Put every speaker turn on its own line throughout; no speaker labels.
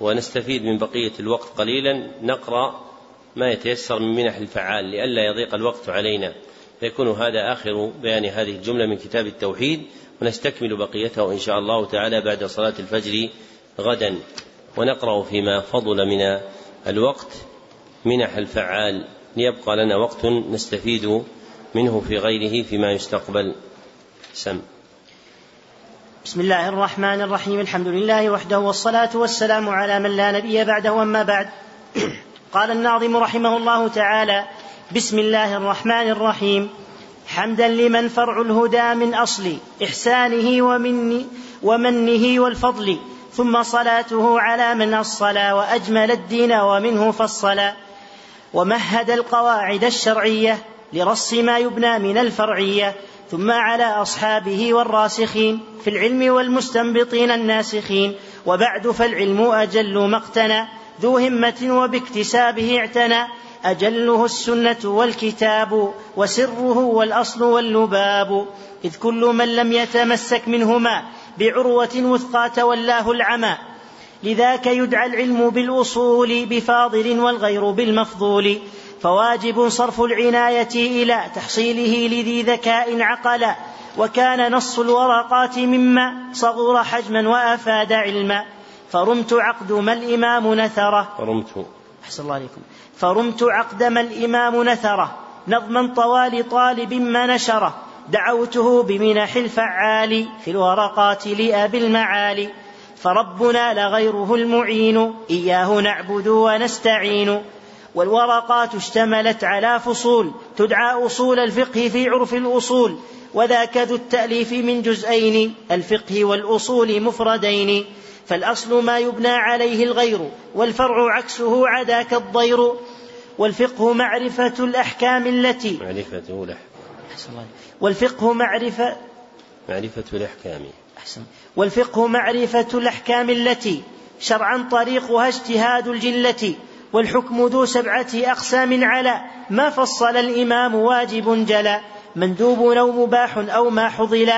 ونستفيد من بقية الوقت قليلا نقرأ ما يتيسر من منح الفعال لئلا يضيق الوقت علينا. فيكون هذا آخر بيان هذه الجملة من كتاب التوحيد ونستكمل بقيته إن شاء الله تعالى بعد صلاة الفجر غدا. ونقرأ فيما فضل من الوقت منح الفعال. ليبقى لنا وقت نستفيد منه في غيره فيما يستقبل. سم.
بسم الله الرحمن الرحيم. الحمد لله وحده والصلاة والسلام على من لا نبي بعده أما بعد. قال الناظم رحمه الله تعالى بسم الله الرحمن الرحيم. حمدا لمن فرع الهدى من أصل إحسانه ومن ومنه والفضل. ثم صلاته على من أصلى وأجمل الدين ومنه فصلا ومهد القواعد الشرعية لرص ما يبنى من الفرعية. ثم على أصحابه والراسخين في العلم والمستنبطين الناسخين. وبعد فالعلم أجل مقتنى ذو همة وباكتسابه اعتنى. أجله السنة والكتاب وسره والأصل واللباب. إذ كل من لم يتمسك منهما بعروة وثقى تولاه العمى. لذاك يدعى العلم بالأصول بفاضل والغير بالمفضول. فواجب صرف العناية إلى تحصيله لذي ذكاء عقلا وكان نص الورقات مما صغر حجما وأفاد علما. فرمت عقد ما الإمام نثره.
فرمت.
أحسن الله عليكم. فرمت عقد ما الإمام نثره. نظما طوال طالب ما نشره. دعوته بمنح الفعال في الورقات لأبي المعالي. فربنا لغيره المعين. إياه نعبد ونستعين. والورقات اشتملت على فصول تدعى أصول الفقه في عرف الأصول وذاك ذو التأليف من جزئين الفقه والأصول مفردين. فالأصل ما يبنى عليه الغير والفرع عكسه عداك الضير. والفقه معرفة الأحكام التي
معرفة
والفقه معرفة
معرفة الأحكام.
أحسن. والفقه معرفة الأحكام التي شرعا طريقها اجتهاد الجلة. والحكم ذو سبعة أقسام على ما فصل الإمام واجب جلا مندوب أو مباح أو ما حضل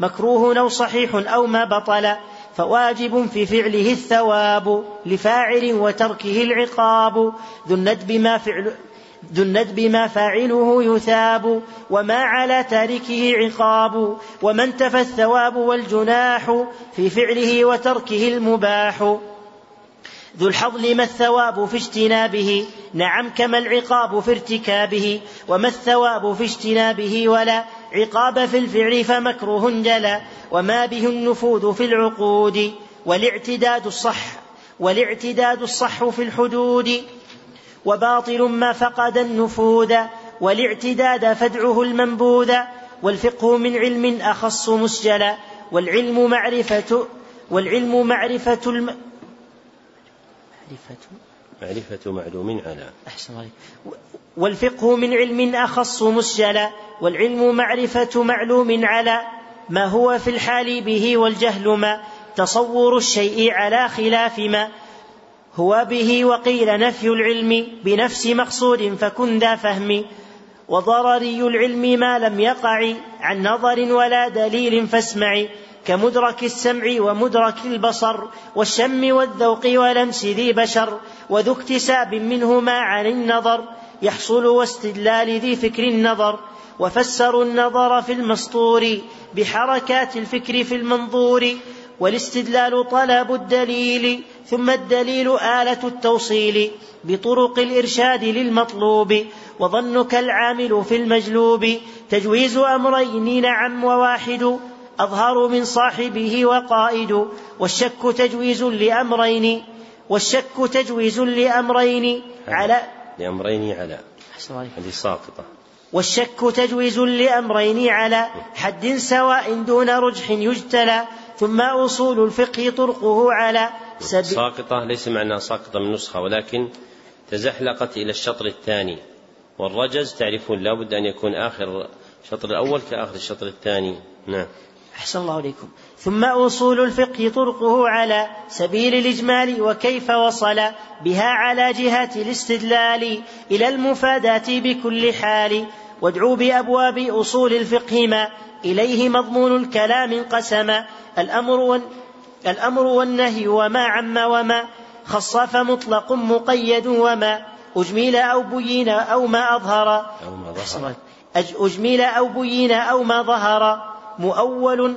مكروه أو صحيح أو ما بطل فواجب في فعله الثواب لفاعل وتركه العقاب ذو الندب ما فعل ذو الندب ما فاعله يثاب وما على تاركه عقاب ومن تفى الثواب والجناح في فعله وتركه المباح ذو الحظ ما الثواب في اجتنابه نعم كما العقاب في ارتكابه وما الثواب في اجتنابه ولا عقاب في الفعل فمكروه جلا وما به النفوذ في العقود والاعتداد الصح والاعتداد الصح في الحدود وباطل ما فقد النفوذ والاعتداد فدعه المنبوذ والفقه من علم أخص مسجلا والعلم معرفة والعلم معرفة الم...
معرفة. معرفة معلوم على.
أحسن عليك. والفقه من علم أخص مسجلا والعلم معرفة معلوم على. ما هو في الحال به والجهل ما. تصور الشيء على خلاف ما. هو به وقيل نفي العلم بنفس مقصود فكن ذا فهم. وضرري العلم ما لم يقع عن نظر ولا دليل فاسمع. كمدرك السمع ومدرك البصر والشم والذوق ولمس ذي بشر وذو اكتساب منهما عن النظر يحصل واستدلال ذي فكر النظر وفسروا النظر في المسطور بحركات الفكر في المنظور والاستدلال طلب الدليل ثم الدليل آلة التوصيل بطرق الإرشاد للمطلوب وظنك العامل في المجلوب تجويز أمرين نعم وواحد أظهر من صاحبه وقائد والشك تجويز لأمرين والشك تجويز لأمرين على
لأمرين على. هذه ساقطة.
والشك تجويز لأمرين على حد سواء دون رجح يجتلى ثم أصول الفقه طرقه على
سبيل. ساقطة ليس معناها ساقطة من نسخة ولكن تزحلقت إلى الشطر الثاني. والرجز تعرفون لابد أن يكون آخر الشطر الأول كآخر الشطر الثاني. نعم.
أحسن الله عليكم ثم أصول الفقه طرقه على سبيل الإجمال وكيف وصل بها على جهة الاستدلال إلى المفادات بكل حال. وادعوا بأبواب أصول الفقه ما إليه مضمون الكلام انقسم. الأمر الأمر والنهي وما عم وما خص فمطلق مقيد وما. أجمل أو بين أو ما أظهر.
أو ما ظهر.
أجمل أو بين أو ما ظهر. مؤول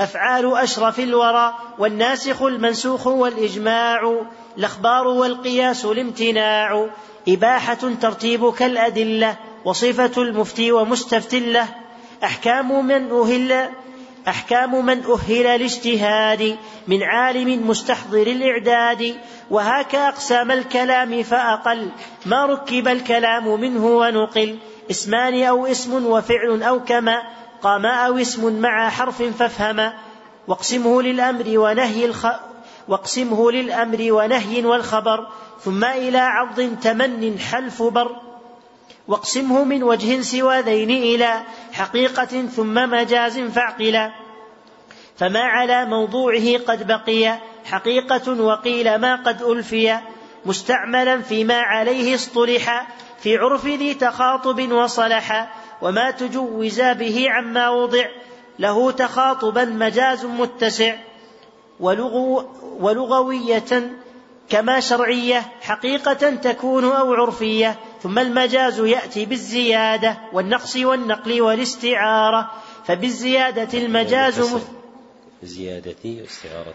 أفعال أشرف الورى والناسخ المنسوخ والإجماع الأخبار والقياس الامتناع إباحة ترتيب كالأدلة وصفة المفتي ومستفت له أحكام من أهل أحكام من أهل الاجتهاد من عالم مستحضر الإعداد وهاك أقسام الكلام فأقل ما ركب الكلام منه ونقل اسمان أو اسم وفعل أو كما قام أو اسم مع حرف فافهما واقسمه للأمر ونهي الخ... واقسمه للأمر ونهي والخبر. ثم إلى عرض تمن حلف بر. واقسمه من وجه سوى ذين إلى حقيقة ثم مجاز فاعقلا فما على موضوعه قد بقي. حقيقة وقيل ما قد ألفي. مستعملا فيما عليه اصطلح. في عرف ذي تخاطب وصلح. وما تجوز به عما وضع له تخاطبا مجاز متسع ولغو ولغوية كما شرعية حقيقة تكون أو عرفية ثم المجاز يأتي بالزيادة والنقص والنقل والاستعارة فبالزيادة المجاز
زيادة واستعارة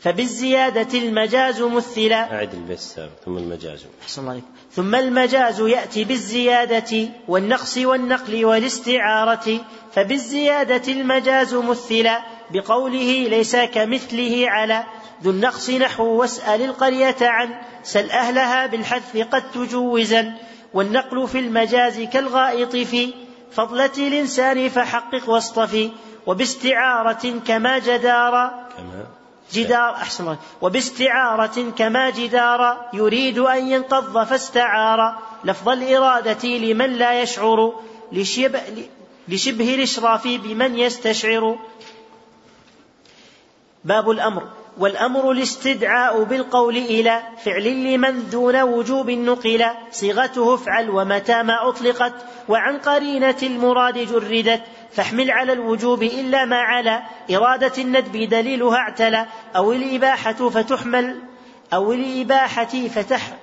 فبالزيادة المجاز مثلا.
أعد البس ثم المجاز.
الله عليكم. ثم المجاز يأتي بالزيادة والنقص والنقل والاستعارة. فبالزيادة المجاز مثلا بقوله ليس كمثله على ذو النقص نحو واسأل القرية عن سل أهلها بالحذف قد تجوزا. والنقل في المجاز كالغائط في فضلة الإنسان فحقق واصطفي وباستعارة كما جدار
كما
جدار أحسن الله. وباستعارة كما جدار يريد أن ينقض فاستعار. لفظ الإرادة لمن لا يشعر لشبه, لشبه الإشراف بمن يستشعر. باب الأمر. والأمر الاستدعاء بالقول إلى فعل لمن دون وجوب نقل صيغته افعل ومتى ما أطلقت وعن قرينة المراد جردت فاحمل على الوجوب إلا ما على إرادة الندب دليلها اعتلى أو الإباحة فتحمل أو الإباحة فتح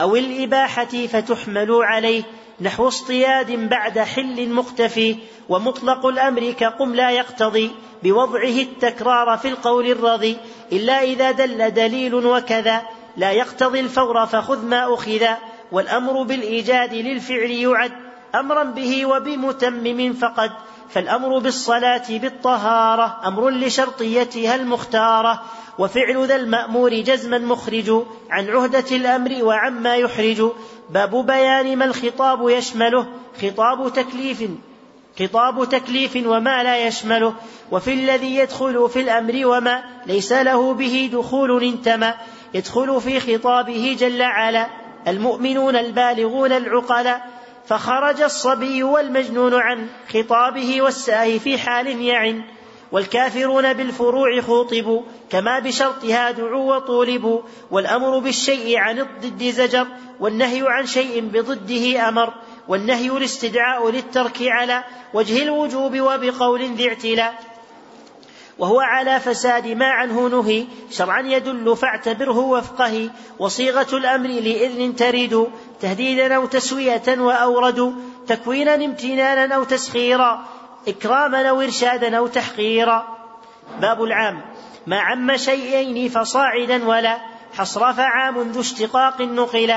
أو الإباحة فتحمل عليه نحو اصطياد بعد حل مختفي ومطلق الأمر كقم لا يقتضي بوضعه التكرار في القول الرضي. إلا إذا دل دليل وكذا لا يقتضي الفور فخذ ما أخذ. والأمر بالإيجاد للفعل يعد أمرا به وبمتمم فقد. فالأمر بالصلاة بالطهارة أمر لشرطيتها المختارة وفعل ذا المأمور جزما مخرج عن عهدة الأمر وعما يحرج. باب بيان ما الخطاب يشمله خطاب تكليف خطاب تكليف وما لا يشمله. وفي الذي يدخل في الأمر وما ليس له به دخول انتمى. يدخل في خطابه جل على المؤمنون البالغون العقلاء. فخرج الصبي والمجنون عن خطابه والساهي في حال يعن والكافرون بالفروع خوطبوا كما بشرطها دعوا وطولبوا والأمر بالشيء عن الضد زجر والنهي عن شيء بضده أمر والنهي الاستدعاء للترك على وجه الوجوب وبقول ذي اعتلاء. وهو على فساد ما عنه نهي شرعا يدل فاعتبره وفقه وصيغة الأمر لإذن تريد تهديدا أو تسوية وأورد تكوينا امتنانا أو تسخيرا إكراما أو إرشادا أو تحقيرا. باب العام ما عم شيئين فصاعدا ولا حصر فعام ذو اشتقاق نقل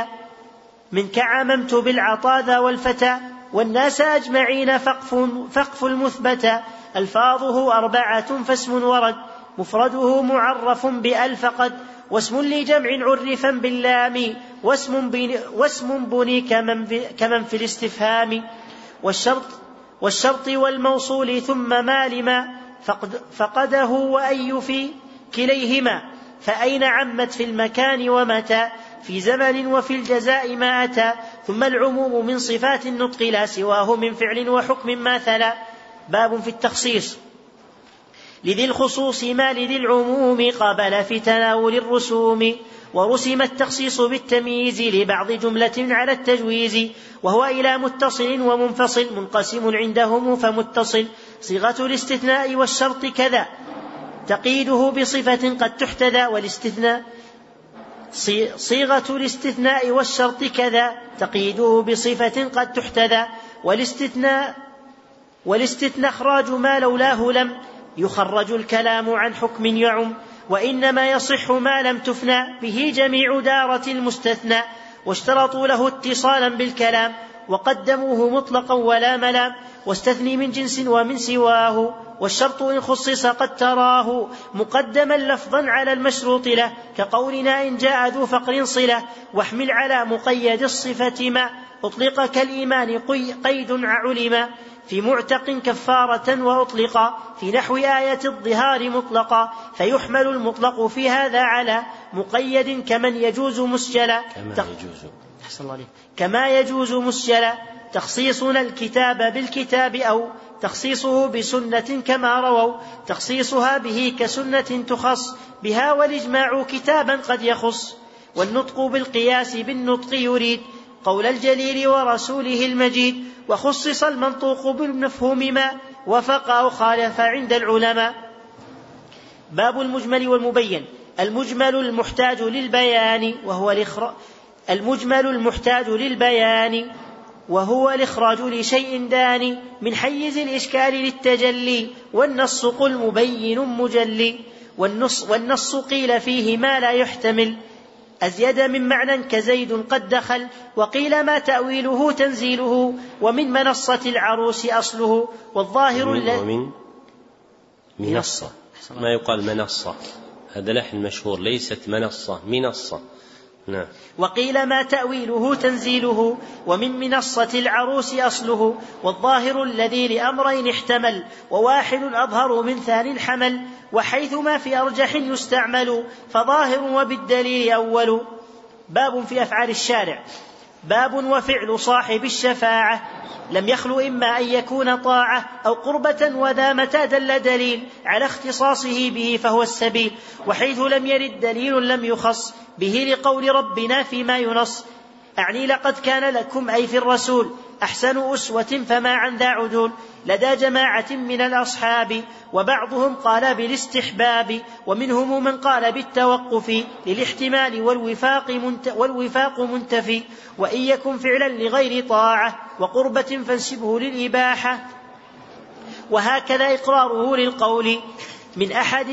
من كعممت بالعطا ذا والفتى والناس أجمعين فقف, فقف المثبت. ألفاظه أربعة فاسم ورد مفرده معرف بألف قد. واسم لجمع عرفا باللام واسم بني, واسم بني كمن, كمن في الاستفهام. والشرط والشرط والموصول ثم ما لما فقد فقده وأي في كليهما. فأين عمت في المكان ومتى؟ في زمن وفي الجزاء ما أتى؟ ثم العموم من صفات النطق لا سواه من فعل وحكم ماثلا باب في التخصيص. لذي الخصوص ما لذي العموم قابل في تناول الرسوم ورسم التخصيص بالتمييز لبعض جملة على التجويز وهو إلى متصل ومنفصل منقسم عندهم فمتصل صيغة الاستثناء والشرط كذا. تقيده بصفة قد تحتذى والاستثناء صيغة الاستثناء والشرط كذا. تقيده بصفة قد تحتذى والاستثناء والاستثناء إخراج ما لولاه لم يخرج الكلام عن حكم يعم وإنما يصح ما لم تفنى به جميع دارة المستثنى واشترطوا له اتصالا بالكلام وقدموه مطلقا ولا ملام واستثني من جنس ومن سواه والشرط إن خصص قد تراه مقدما لفظا على المشروط له كقولنا إن جاء ذو فقر صلة واحمل على مقيد الصفة ما أطلق كالإيمان قيد علم في معتق كفارة وأطلق في نحو آية الظهار مطلقا فيحمل المطلق في هذا على مقيد كمن يجوز مسجلا
كما يجوز.
الله عليك. كما يجوز مسجلا تخصيصنا الكتاب بالكتاب أو تخصيصه بسنة كما رووا تخصيصها به كسنة تخص بها والإجماع كتابا قد يخص والنطق بالقياس بالنطق يريد قول الجليل ورسوله المجيد وخصص المنطوق بالمفهوم ما وفق أو خالف عند العلماء. باب المجمل والمبين. المجمل المحتاج للبيان وهو الإخراج المجمل المحتاج للبيان وهو الإخراج لشيء داني من حيز الإشكال للتجلي والنص قل مبين مجلي والنص, والنص قيل فيه ما لا يحتمل. أزيد من معنى كزيد قد دخل وقيل ما تأويله تنزيله ومن منصة العروس أصله والظاهر
ومن, ومن؟ منصة. ما يقال منصة؟ هذا لحن مشهور ليست منصة منصة. نعم.
وقيل ما تأويله تنزيله ومن منصة العروس أصله والظاهر الذي لأمرين احتمل وواحد أظهر من ثاني حمل وحيث ما في أرجح يستعمل فظاهر وبالدليل أول. باب في أفعال الشارع. باب وفعل صاحب الشفاعة. لم يخلو إما أن يكون طاعة أو قربة وذا متى دل دليل على اختصاصه به فهو السبيل وحيث لم يرد دليل لم يخص به لقول ربنا فيما ينص. أعني لقد كان لكم أي في الرسول أحسن أسوة فما عن ذا عدول لدى جماعة من الأصحاب وبعضهم قال بالاستحباب ومنهم من قال بالتوقف للاحتمال والوفاق, منت والوفاق منتفي وإن يكن فعلا لغير طاعة وقربة فانسبه للإباحة. وهكذا إقراره للقول من أحد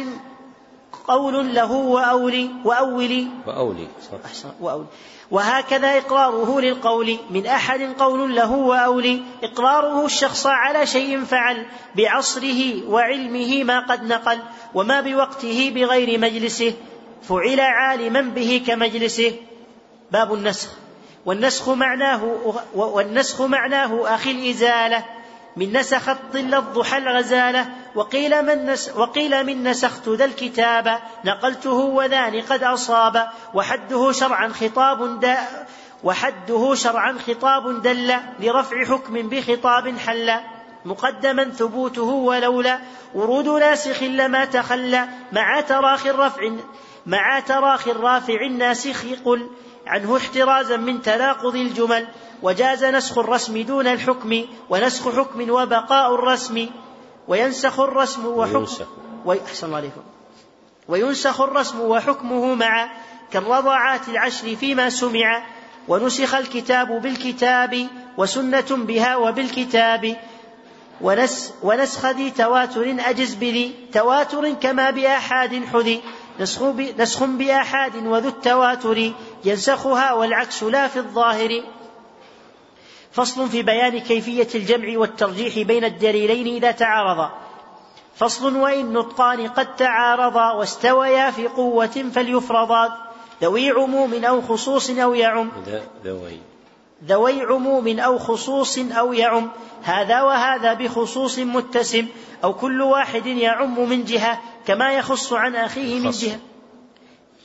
قول له وأولي وأولي.
وأولي
صح. وأولي. وهكذا إقراره للقول. من أحد قول له وأولي. إقراره الشخص على شيء فعل. بعصره وعلمه ما قد نقل. وما بوقته بغير مجلسه. فعل عالما به كمجلسه. باب النسخ. والنسخ معناه والنسخ معناه أخي الإزالة. من نسخ الظل الضحى الغزالة وقيل من, نس وقيل من نسخت ذا الكتاب نقلته وذان قد أصاب وحده شرعا خطاب دا وحده شرعا خطاب دل لرفع حكم بخطاب حل مقدما ثبوته ولولا ورود ناسخ لما تخلى مع تراخي الرفع مع تراخي الرافع الناسخ قل عنه احترازا من تناقض الجمل وجاز نسخ الرسم دون الحكم ونسخ حكم وبقاء الرسم وينسخ الرسم وحكم ويحسن الله عليكم. وينسخ الرسم وحكمه مع كالرضعات العشر فيما سمع ونسخ الكتاب بالكتاب وسنة بها وبالكتاب ونس ونسخ ذي تواتر أجز بذي تواتر كما بآحاد حذي. نسخ, بآحاد وذو التواتر ينسخها والعكس لا في الظاهر. فصل في بيان كيفية الجمع والترجيح بين الدليلين إذا تعارضا. فصل وإن نطقان قد تعارضا واستويا في قوة فليفرضا. ذوي عموم أو خصوص أو يعم.
ذوي.
ذوي عموم أو خصوص أو يعم هذا وهذا بخصوص متسم أو كل واحد يعم من جهة كما يخص عن أخيه من جهة.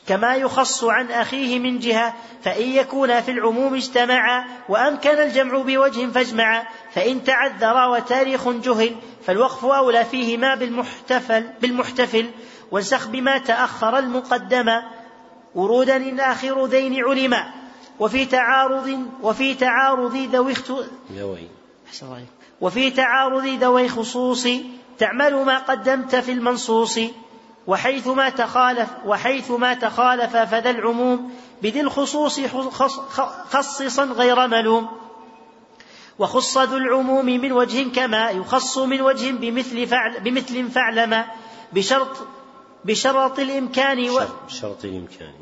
كما يخص عن أخيه من جهة فإن يكونا في العموم اجتمعا وأمكن الجمع بوجه فاجمعا فإن تعذرا وتاريخ جهل فالوقف أولى فيهما بالمحتفل, بالمحتفل. وانسخ بما تأخر المقدم ورودا إن آخر ذين علما. وفي تعارض وفي تعارض ذوي اختو... وفي تعارض ذوي خصوص تعمل ما قدمت في المنصوص وحيث ما تخالف وحيث ما تخالف فذا العموم بذي الخصوص خصصا غير ملوم. وخص ذو العموم من وجه كما يخص من وجه بمثل فعل بمثل فعلما بشرط بشرط الإمكان و
بشرط الإمكان.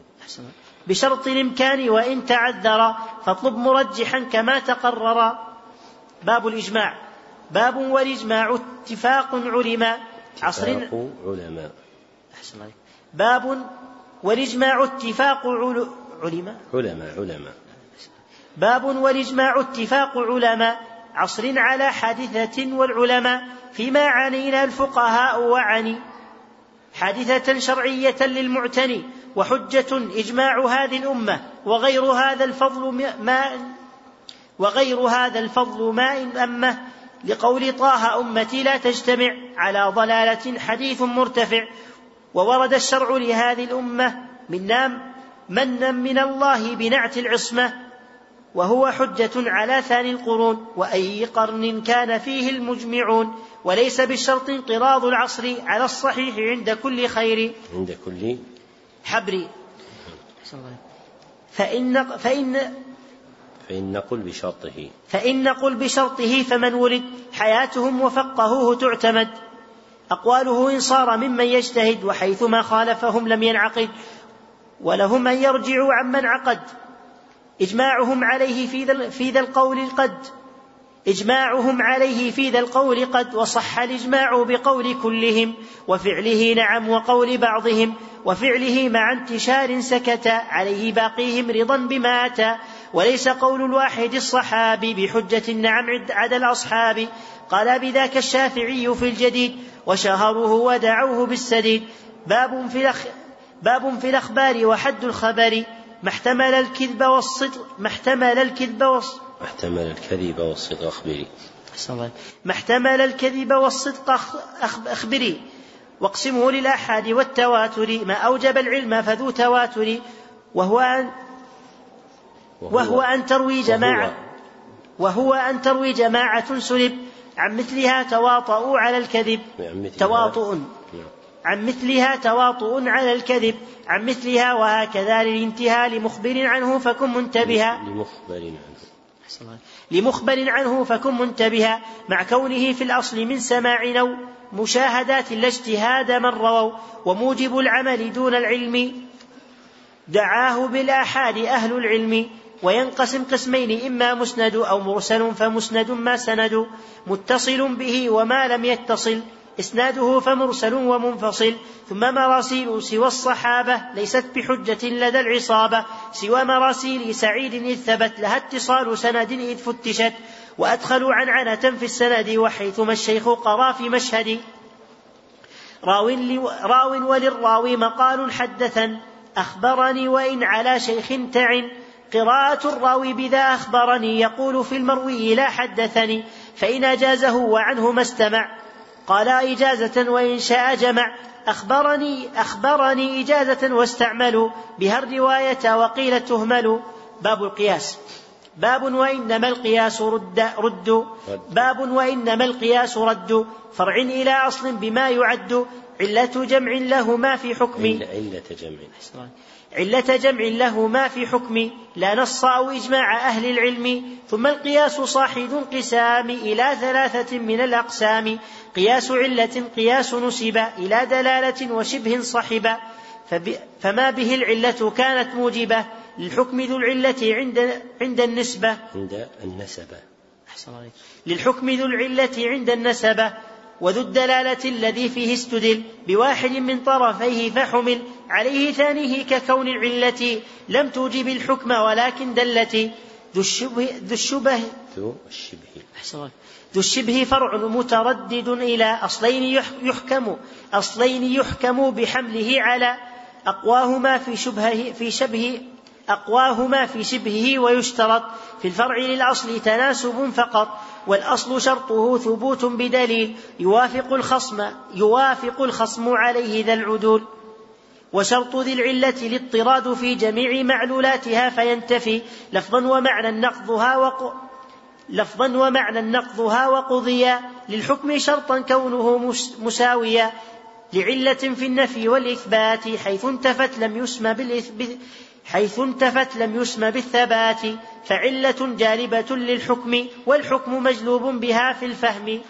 بشرط الإمكان وإن تعذر فاطلب مرجحا كما تقرر. باب الإجماع. باب والإجماع اتفاق علما
عصر. علماء.
أحسن عليك. باب والإجماع اتفاق علماء
علماء علماء.
باب والإجماع اتفاق علماء. عصر على حادثة والعلماء. فيما عنينا الفقهاء وعني حادثة شرعية للمعتني. وحجة إجماع هذه الأمة وغير هذا الفضل ماء وغير هذا الفضل ماء أمه لقول طه أمتي لا تجتمع على ضلالة حديث مرتفع وورد الشرع لهذه الأمة من نام منا من الله بنعت العصمة وهو حجة على ثاني القرون وأي قرن كان فيه المجمعون وليس بالشرط انقراض العصر على الصحيح عند كل خير.
عند كل
حبر فإن فإن
فإن نقل بشرطه.
فإن نقل بشرطه فمن ولد حياتهم وفقهوه تعتمد. أقواله إن صار ممن يجتهد وحيثما خالفهم لم ينعقد ولهم أن يرجعوا عمن عقد. إجماعهم عليه في ذا, في ذا القول قد إجماعهم عليه في ذا القول قد وصح الإجماع بقول كلهم وفعله نعم وقول بعضهم وفعله مع انتشار سكت عليه باقيهم رضا بما أتى وليس قول الواحد الصحابي بحجة نعم عدا الأصحاب. قال بذاك الشافعي في الجديد وشهروه ودعوه بالسديد. باب في الأخ باب في الأخبار وحد الخبر. ما احتمل الكذب والصدق ما احتمل الكذب والصدق
ما احتمل الكذب والصدق أخبري.
ما احتمل الكذب والصدق أخبري. واقسمه للآحاد والتواتر. ما أوجب العلم فذو تواتر. وهو أن وهو أن تروي جماعة وهو أن تروي جماعة سلب عن مثلها تواطؤوا على الكذب. تواطؤ. عن مثلها تواطؤ على الكذب. عن مثلها وهكذا للانتهاء لمخبر عنه فكن منتبها.
لمخبر عنه.
لمخبر عنه فكن منتبها مع كونه في الأصل من سماع أو مشاهدات لا اجتهاد من رووا وموجب العمل دون العلم. دعاه بالآحاد أهل العلم وينقسم قسمين إما مسند أو مرسل فمسند ما سند متصل به وما لم يتصل. إسناده فمرسل ومنفصل ثم مراسيل سوى الصحابة ليست بحجة لدى العصابة سوى مراسيل سعيد إذ ثبت لها اتصال سند إذ فتشت وأدخلوا عنعنة في السند وحيثما الشيخ قرأ في مشهد. راو, راو وللراوي مقال حدثا أخبرني وإن على شيخ تعن. قراءة الراوي بذا أخبرني يقول في المروي لا حدثني فإن أجازه وعنه ما استمع. قال إجازة وإن شاء جمع. أخبرني أخبرني إجازة واستعملوا. بها الرواية وقيل تهمل باب القياس. باب وإنما القياس رد رد. باب وإنما القياس رد. فرع إلى أصل بما يعد. علة جمع له ما في حكم.
علة جمع.
علة جمع له ما في حكم لا نص أو إجماع أهل العلم ثم القياس صاحب انقسام إلى ثلاثة من الأقسام. قياس علة قياس نسب إلى دلالة وشبه صحب فما به العلة كانت موجبة للحكم ذو العلة عند عند النسبة.
عند النسبة
أحسن عليك للحكم ذو العلة عند النسبة وذو الدلالة الذي فيه استدل بواحد من طرفيه فحمل عليه ثانية ككون العلة لم توجب الحكم ولكن دلت ذو الشبه ذو الشبه
ذو الشبه.
ذو الشبه فرع متردد إلى أصلين يحكم أصلين يحكم بحمله على أقواهما في شبهه في شبه أقواهما في شبهه ويشترط في الفرع للأصل تناسب فقط والأصل شرطه ثبوت بدليل يوافق الخصم يوافق الخصم عليه ذا العدول. وشرط ذي العلة الاضطراد في جميع معلولاتها فينتفي لفظا ومعنى نقضها وق... لفظا ومعنى نقضها وقضيا للحكم شرطا كونه مساويا لعلة في النفي والإثبات حيث انتفت لم يسمى بالإثبات حيث انتفت لم يسمى بالثبات فعلة جالبة للحكم والحكم مجلوب بها في الفهم.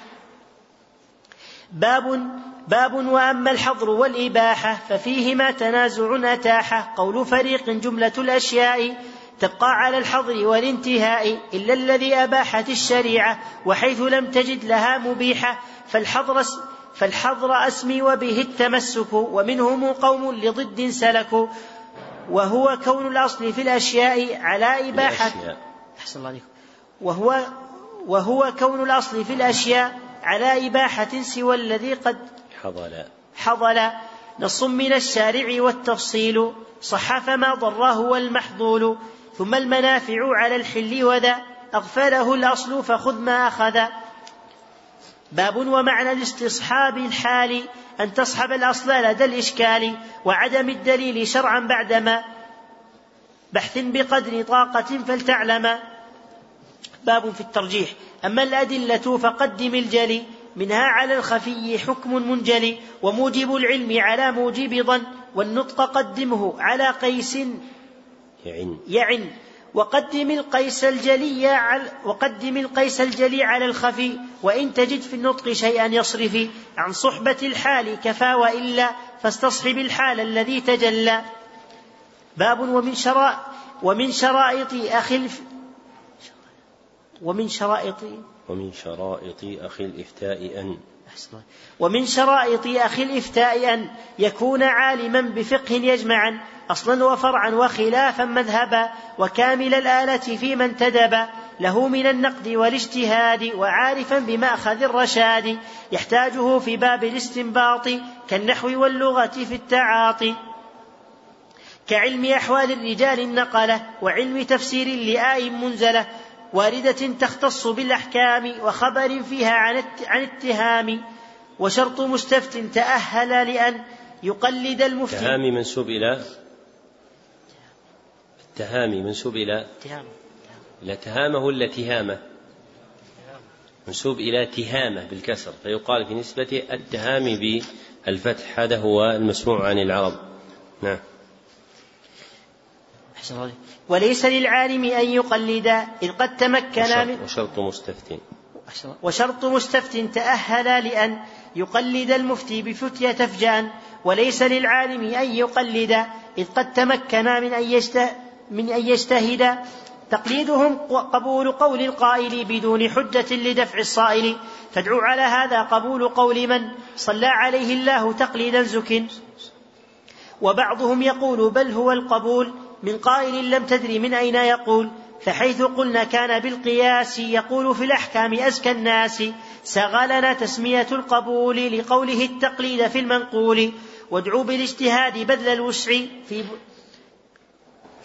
باب باب وأما الحظر والإباحة ففيهما تنازع اتاحه قول فريق جملة الأشياء تبقى على الحظر والانتهاء إلا الذي أباحت الشريعة وحيث لم تجد لها مبيحة. فالحظر فالحظر أسمي وبه التمسك ومنهم قوم لضد سلكوا. وهو كون الأصل في الأشياء على إباحة. أحسن الله عليكم. وهو وهو كون الأصل في الأشياء على إباحة سوى الذي قد
حضل.
حضل. نص من الشارع والتفصيل. صح فما ضره والمحظول. ثم المنافع على الحل وذا. أغفله الأصل فخذ ما أخذ. باب ومعنى الاستصحاب الحال أن تصحب الأصل لدى الإشكال وعدم الدليل شرعا بعدما بحث بقدر طاقة فلتعلم. باب في الترجيح. أما الأدلة فقدم الجلي منها على الخفي حكم منجلي وموجب العلم على موجب ظن والنطق قدمه على قيس
يعن,
يعن. وقدم القيس الجلي على وقدم القيس الجلي على الخفي وإن تجد في النطق شيئا يصرف عن صحبة الحال كفى وإلا فاستصحب الحال الذي تجلى. باب ومن شرائط ومن شرائط أخي ومن شرائط
ومن شرائط أخي الإفتاء أن
ومن شرائط أخي الإفتاء أن يكون عالما بفقه يجمعا أصلا وفرعا وخلافا مذهبا وكامل الآلة في من تدب. له من النقد والاجتهاد وعارفا بمأخذ الرشاد. يحتاجه في باب الاستنباط كالنحو واللغة في التعاطي. كعلم أحوال الرجال النقلة وعلم تفسير لآي منزلة. واردة تختص بالأحكام وخبر فيها عن اتهام وشرط مستفت تأهل لأن يقلد المفتي.
تهامي منسوب إلى التهامي منسوب إلى
تهامة
إلى تهامة ولا تهامة منسوب إلى تهامة بالكسر فيقال في نسبة التهامي بالفتح. هذا هو المسموع عن العرب. نعم.
وليس للعالم أن يقلد إذ قد تمكن
وشرط, من وشرط مستفت.
وشرط مستفت تأهل لأن يقلد المفتي بفتية تفجأ وليس للعالم أن يقلد إذ قد تمكن من أن من أن يجتهد. تقليدهم قبول قول القائل بدون حجة لدفع الصائل. فادعوا على هذا قبول قول من صلى عليه الله تقليدا زك وبعضهم يقول بل هو القبول من قائل لم تدري من أين يقول فحيث قلنا كان بالقياس يقول في الأحكام أزكى الناس سغلنا تسمية القبول لقوله التقليد في المنقول وادعوا بالاجتهاد بذل الوسع في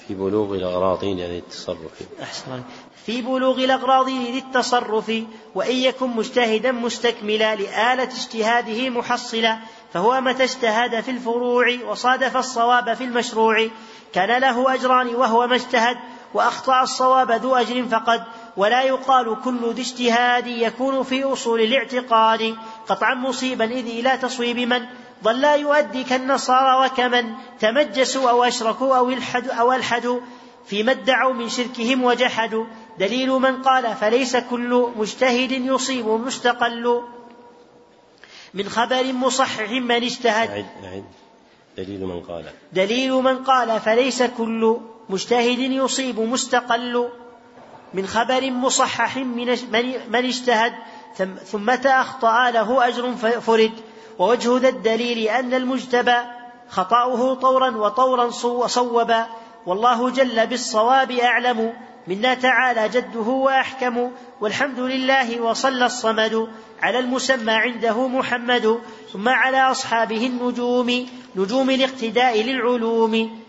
في بلوغ الأغراض للتصرف
أحسن في بلوغ الأغراض للتصرف وإن يكن مجتهدا مستكملا لآلة اجتهاده محصلا فهو متى اجتهد في الفروع وصادف الصواب في المشروع كان له أجران وهو ما اجتهد وأخطأ الصواب ذو أجر فقد ولا يقال كل ذي اجتهاد يكون في أصول الاعتقاد. قطعا مصيبا إذ إلى تصويب من؟ ظل يؤدي كالنصارى وكمن؟ تمجسوا أو أشركوا أو الحدوا أو الحدوا فيما ادعوا من شركهم وجحدوا. دليل من قال فليس كل مجتهد يصيب مستقل من خبر مصحح من اجتهد.
أعد أعد دليل من قال.
دليل من قال فليس كل مجتهد يصيب مستقل من خبر مصحح من من اجتهد. ثم أخطأ له أجر فرد ووجه ذا الدليل أن المجتبى خطأه طورا وطورا صوبا. والله جل بالصواب أعلم منا تعالى جده وأحكم والحمد لله وصلى الصمد على المسمى عنده محمد ثم على أصحابه النجوم نجوم الاقتداء للعلوم.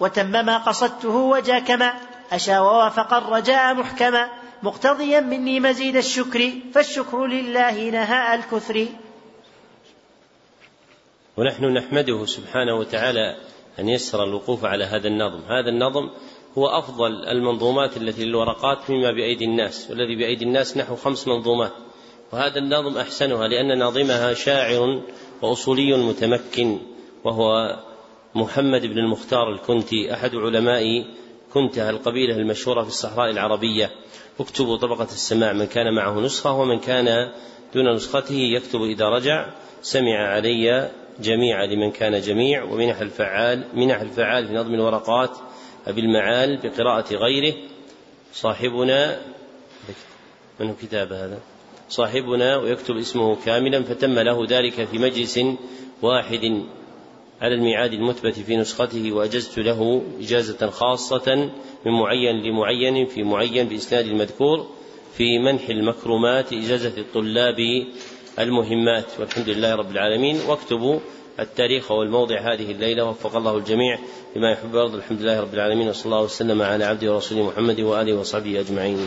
وتم ما قصدته وجا كما أشى ووافق الرجاء محكما مقتضيا مني مزيد الشكر فالشكر لله نهاء الكثر.
ونحن نحمده سبحانه وتعالى أن يسر الوقوف على هذا النظم. هذا النظم هو أفضل المنظومات التي للورقات مما بأيدي الناس والذي بأيدي الناس نحو خمس منظومات. وهذا النظم أحسنها لأن ناظمها شاعر وأصولي متمكن وهو محمد بن المختار الكنتي أحد علماء كنتها القبيلة المشهورة في الصحراء العربية. اكتبوا طبقة السماع من كان معه نسخة ومن كان دون نسخته يكتب إذا رجع. سمع علي جميع لمن كان جميع ومنح الفعال منح الفعال في نظم الورقات أبي المعال بقراءة غيره. صاحبنا من كتاب هذا؟ صاحبنا ويكتب اسمه كاملا فتم له ذلك في مجلس واحد على الميعاد المثبت في نسخته وأجزت له إجازة خاصة من معين لمعين في معين بإسناد المذكور في منح المكرمات إجازة الطلاب المهمات والحمد لله رب العالمين. واكتبوا التاريخ والموضع هذه الليلة وفق الله الجميع لما يحب ويرضى. الحمد لله رب العالمين وصلى الله وسلم على عبده ورسوله محمد وآله وصحبه أجمعين.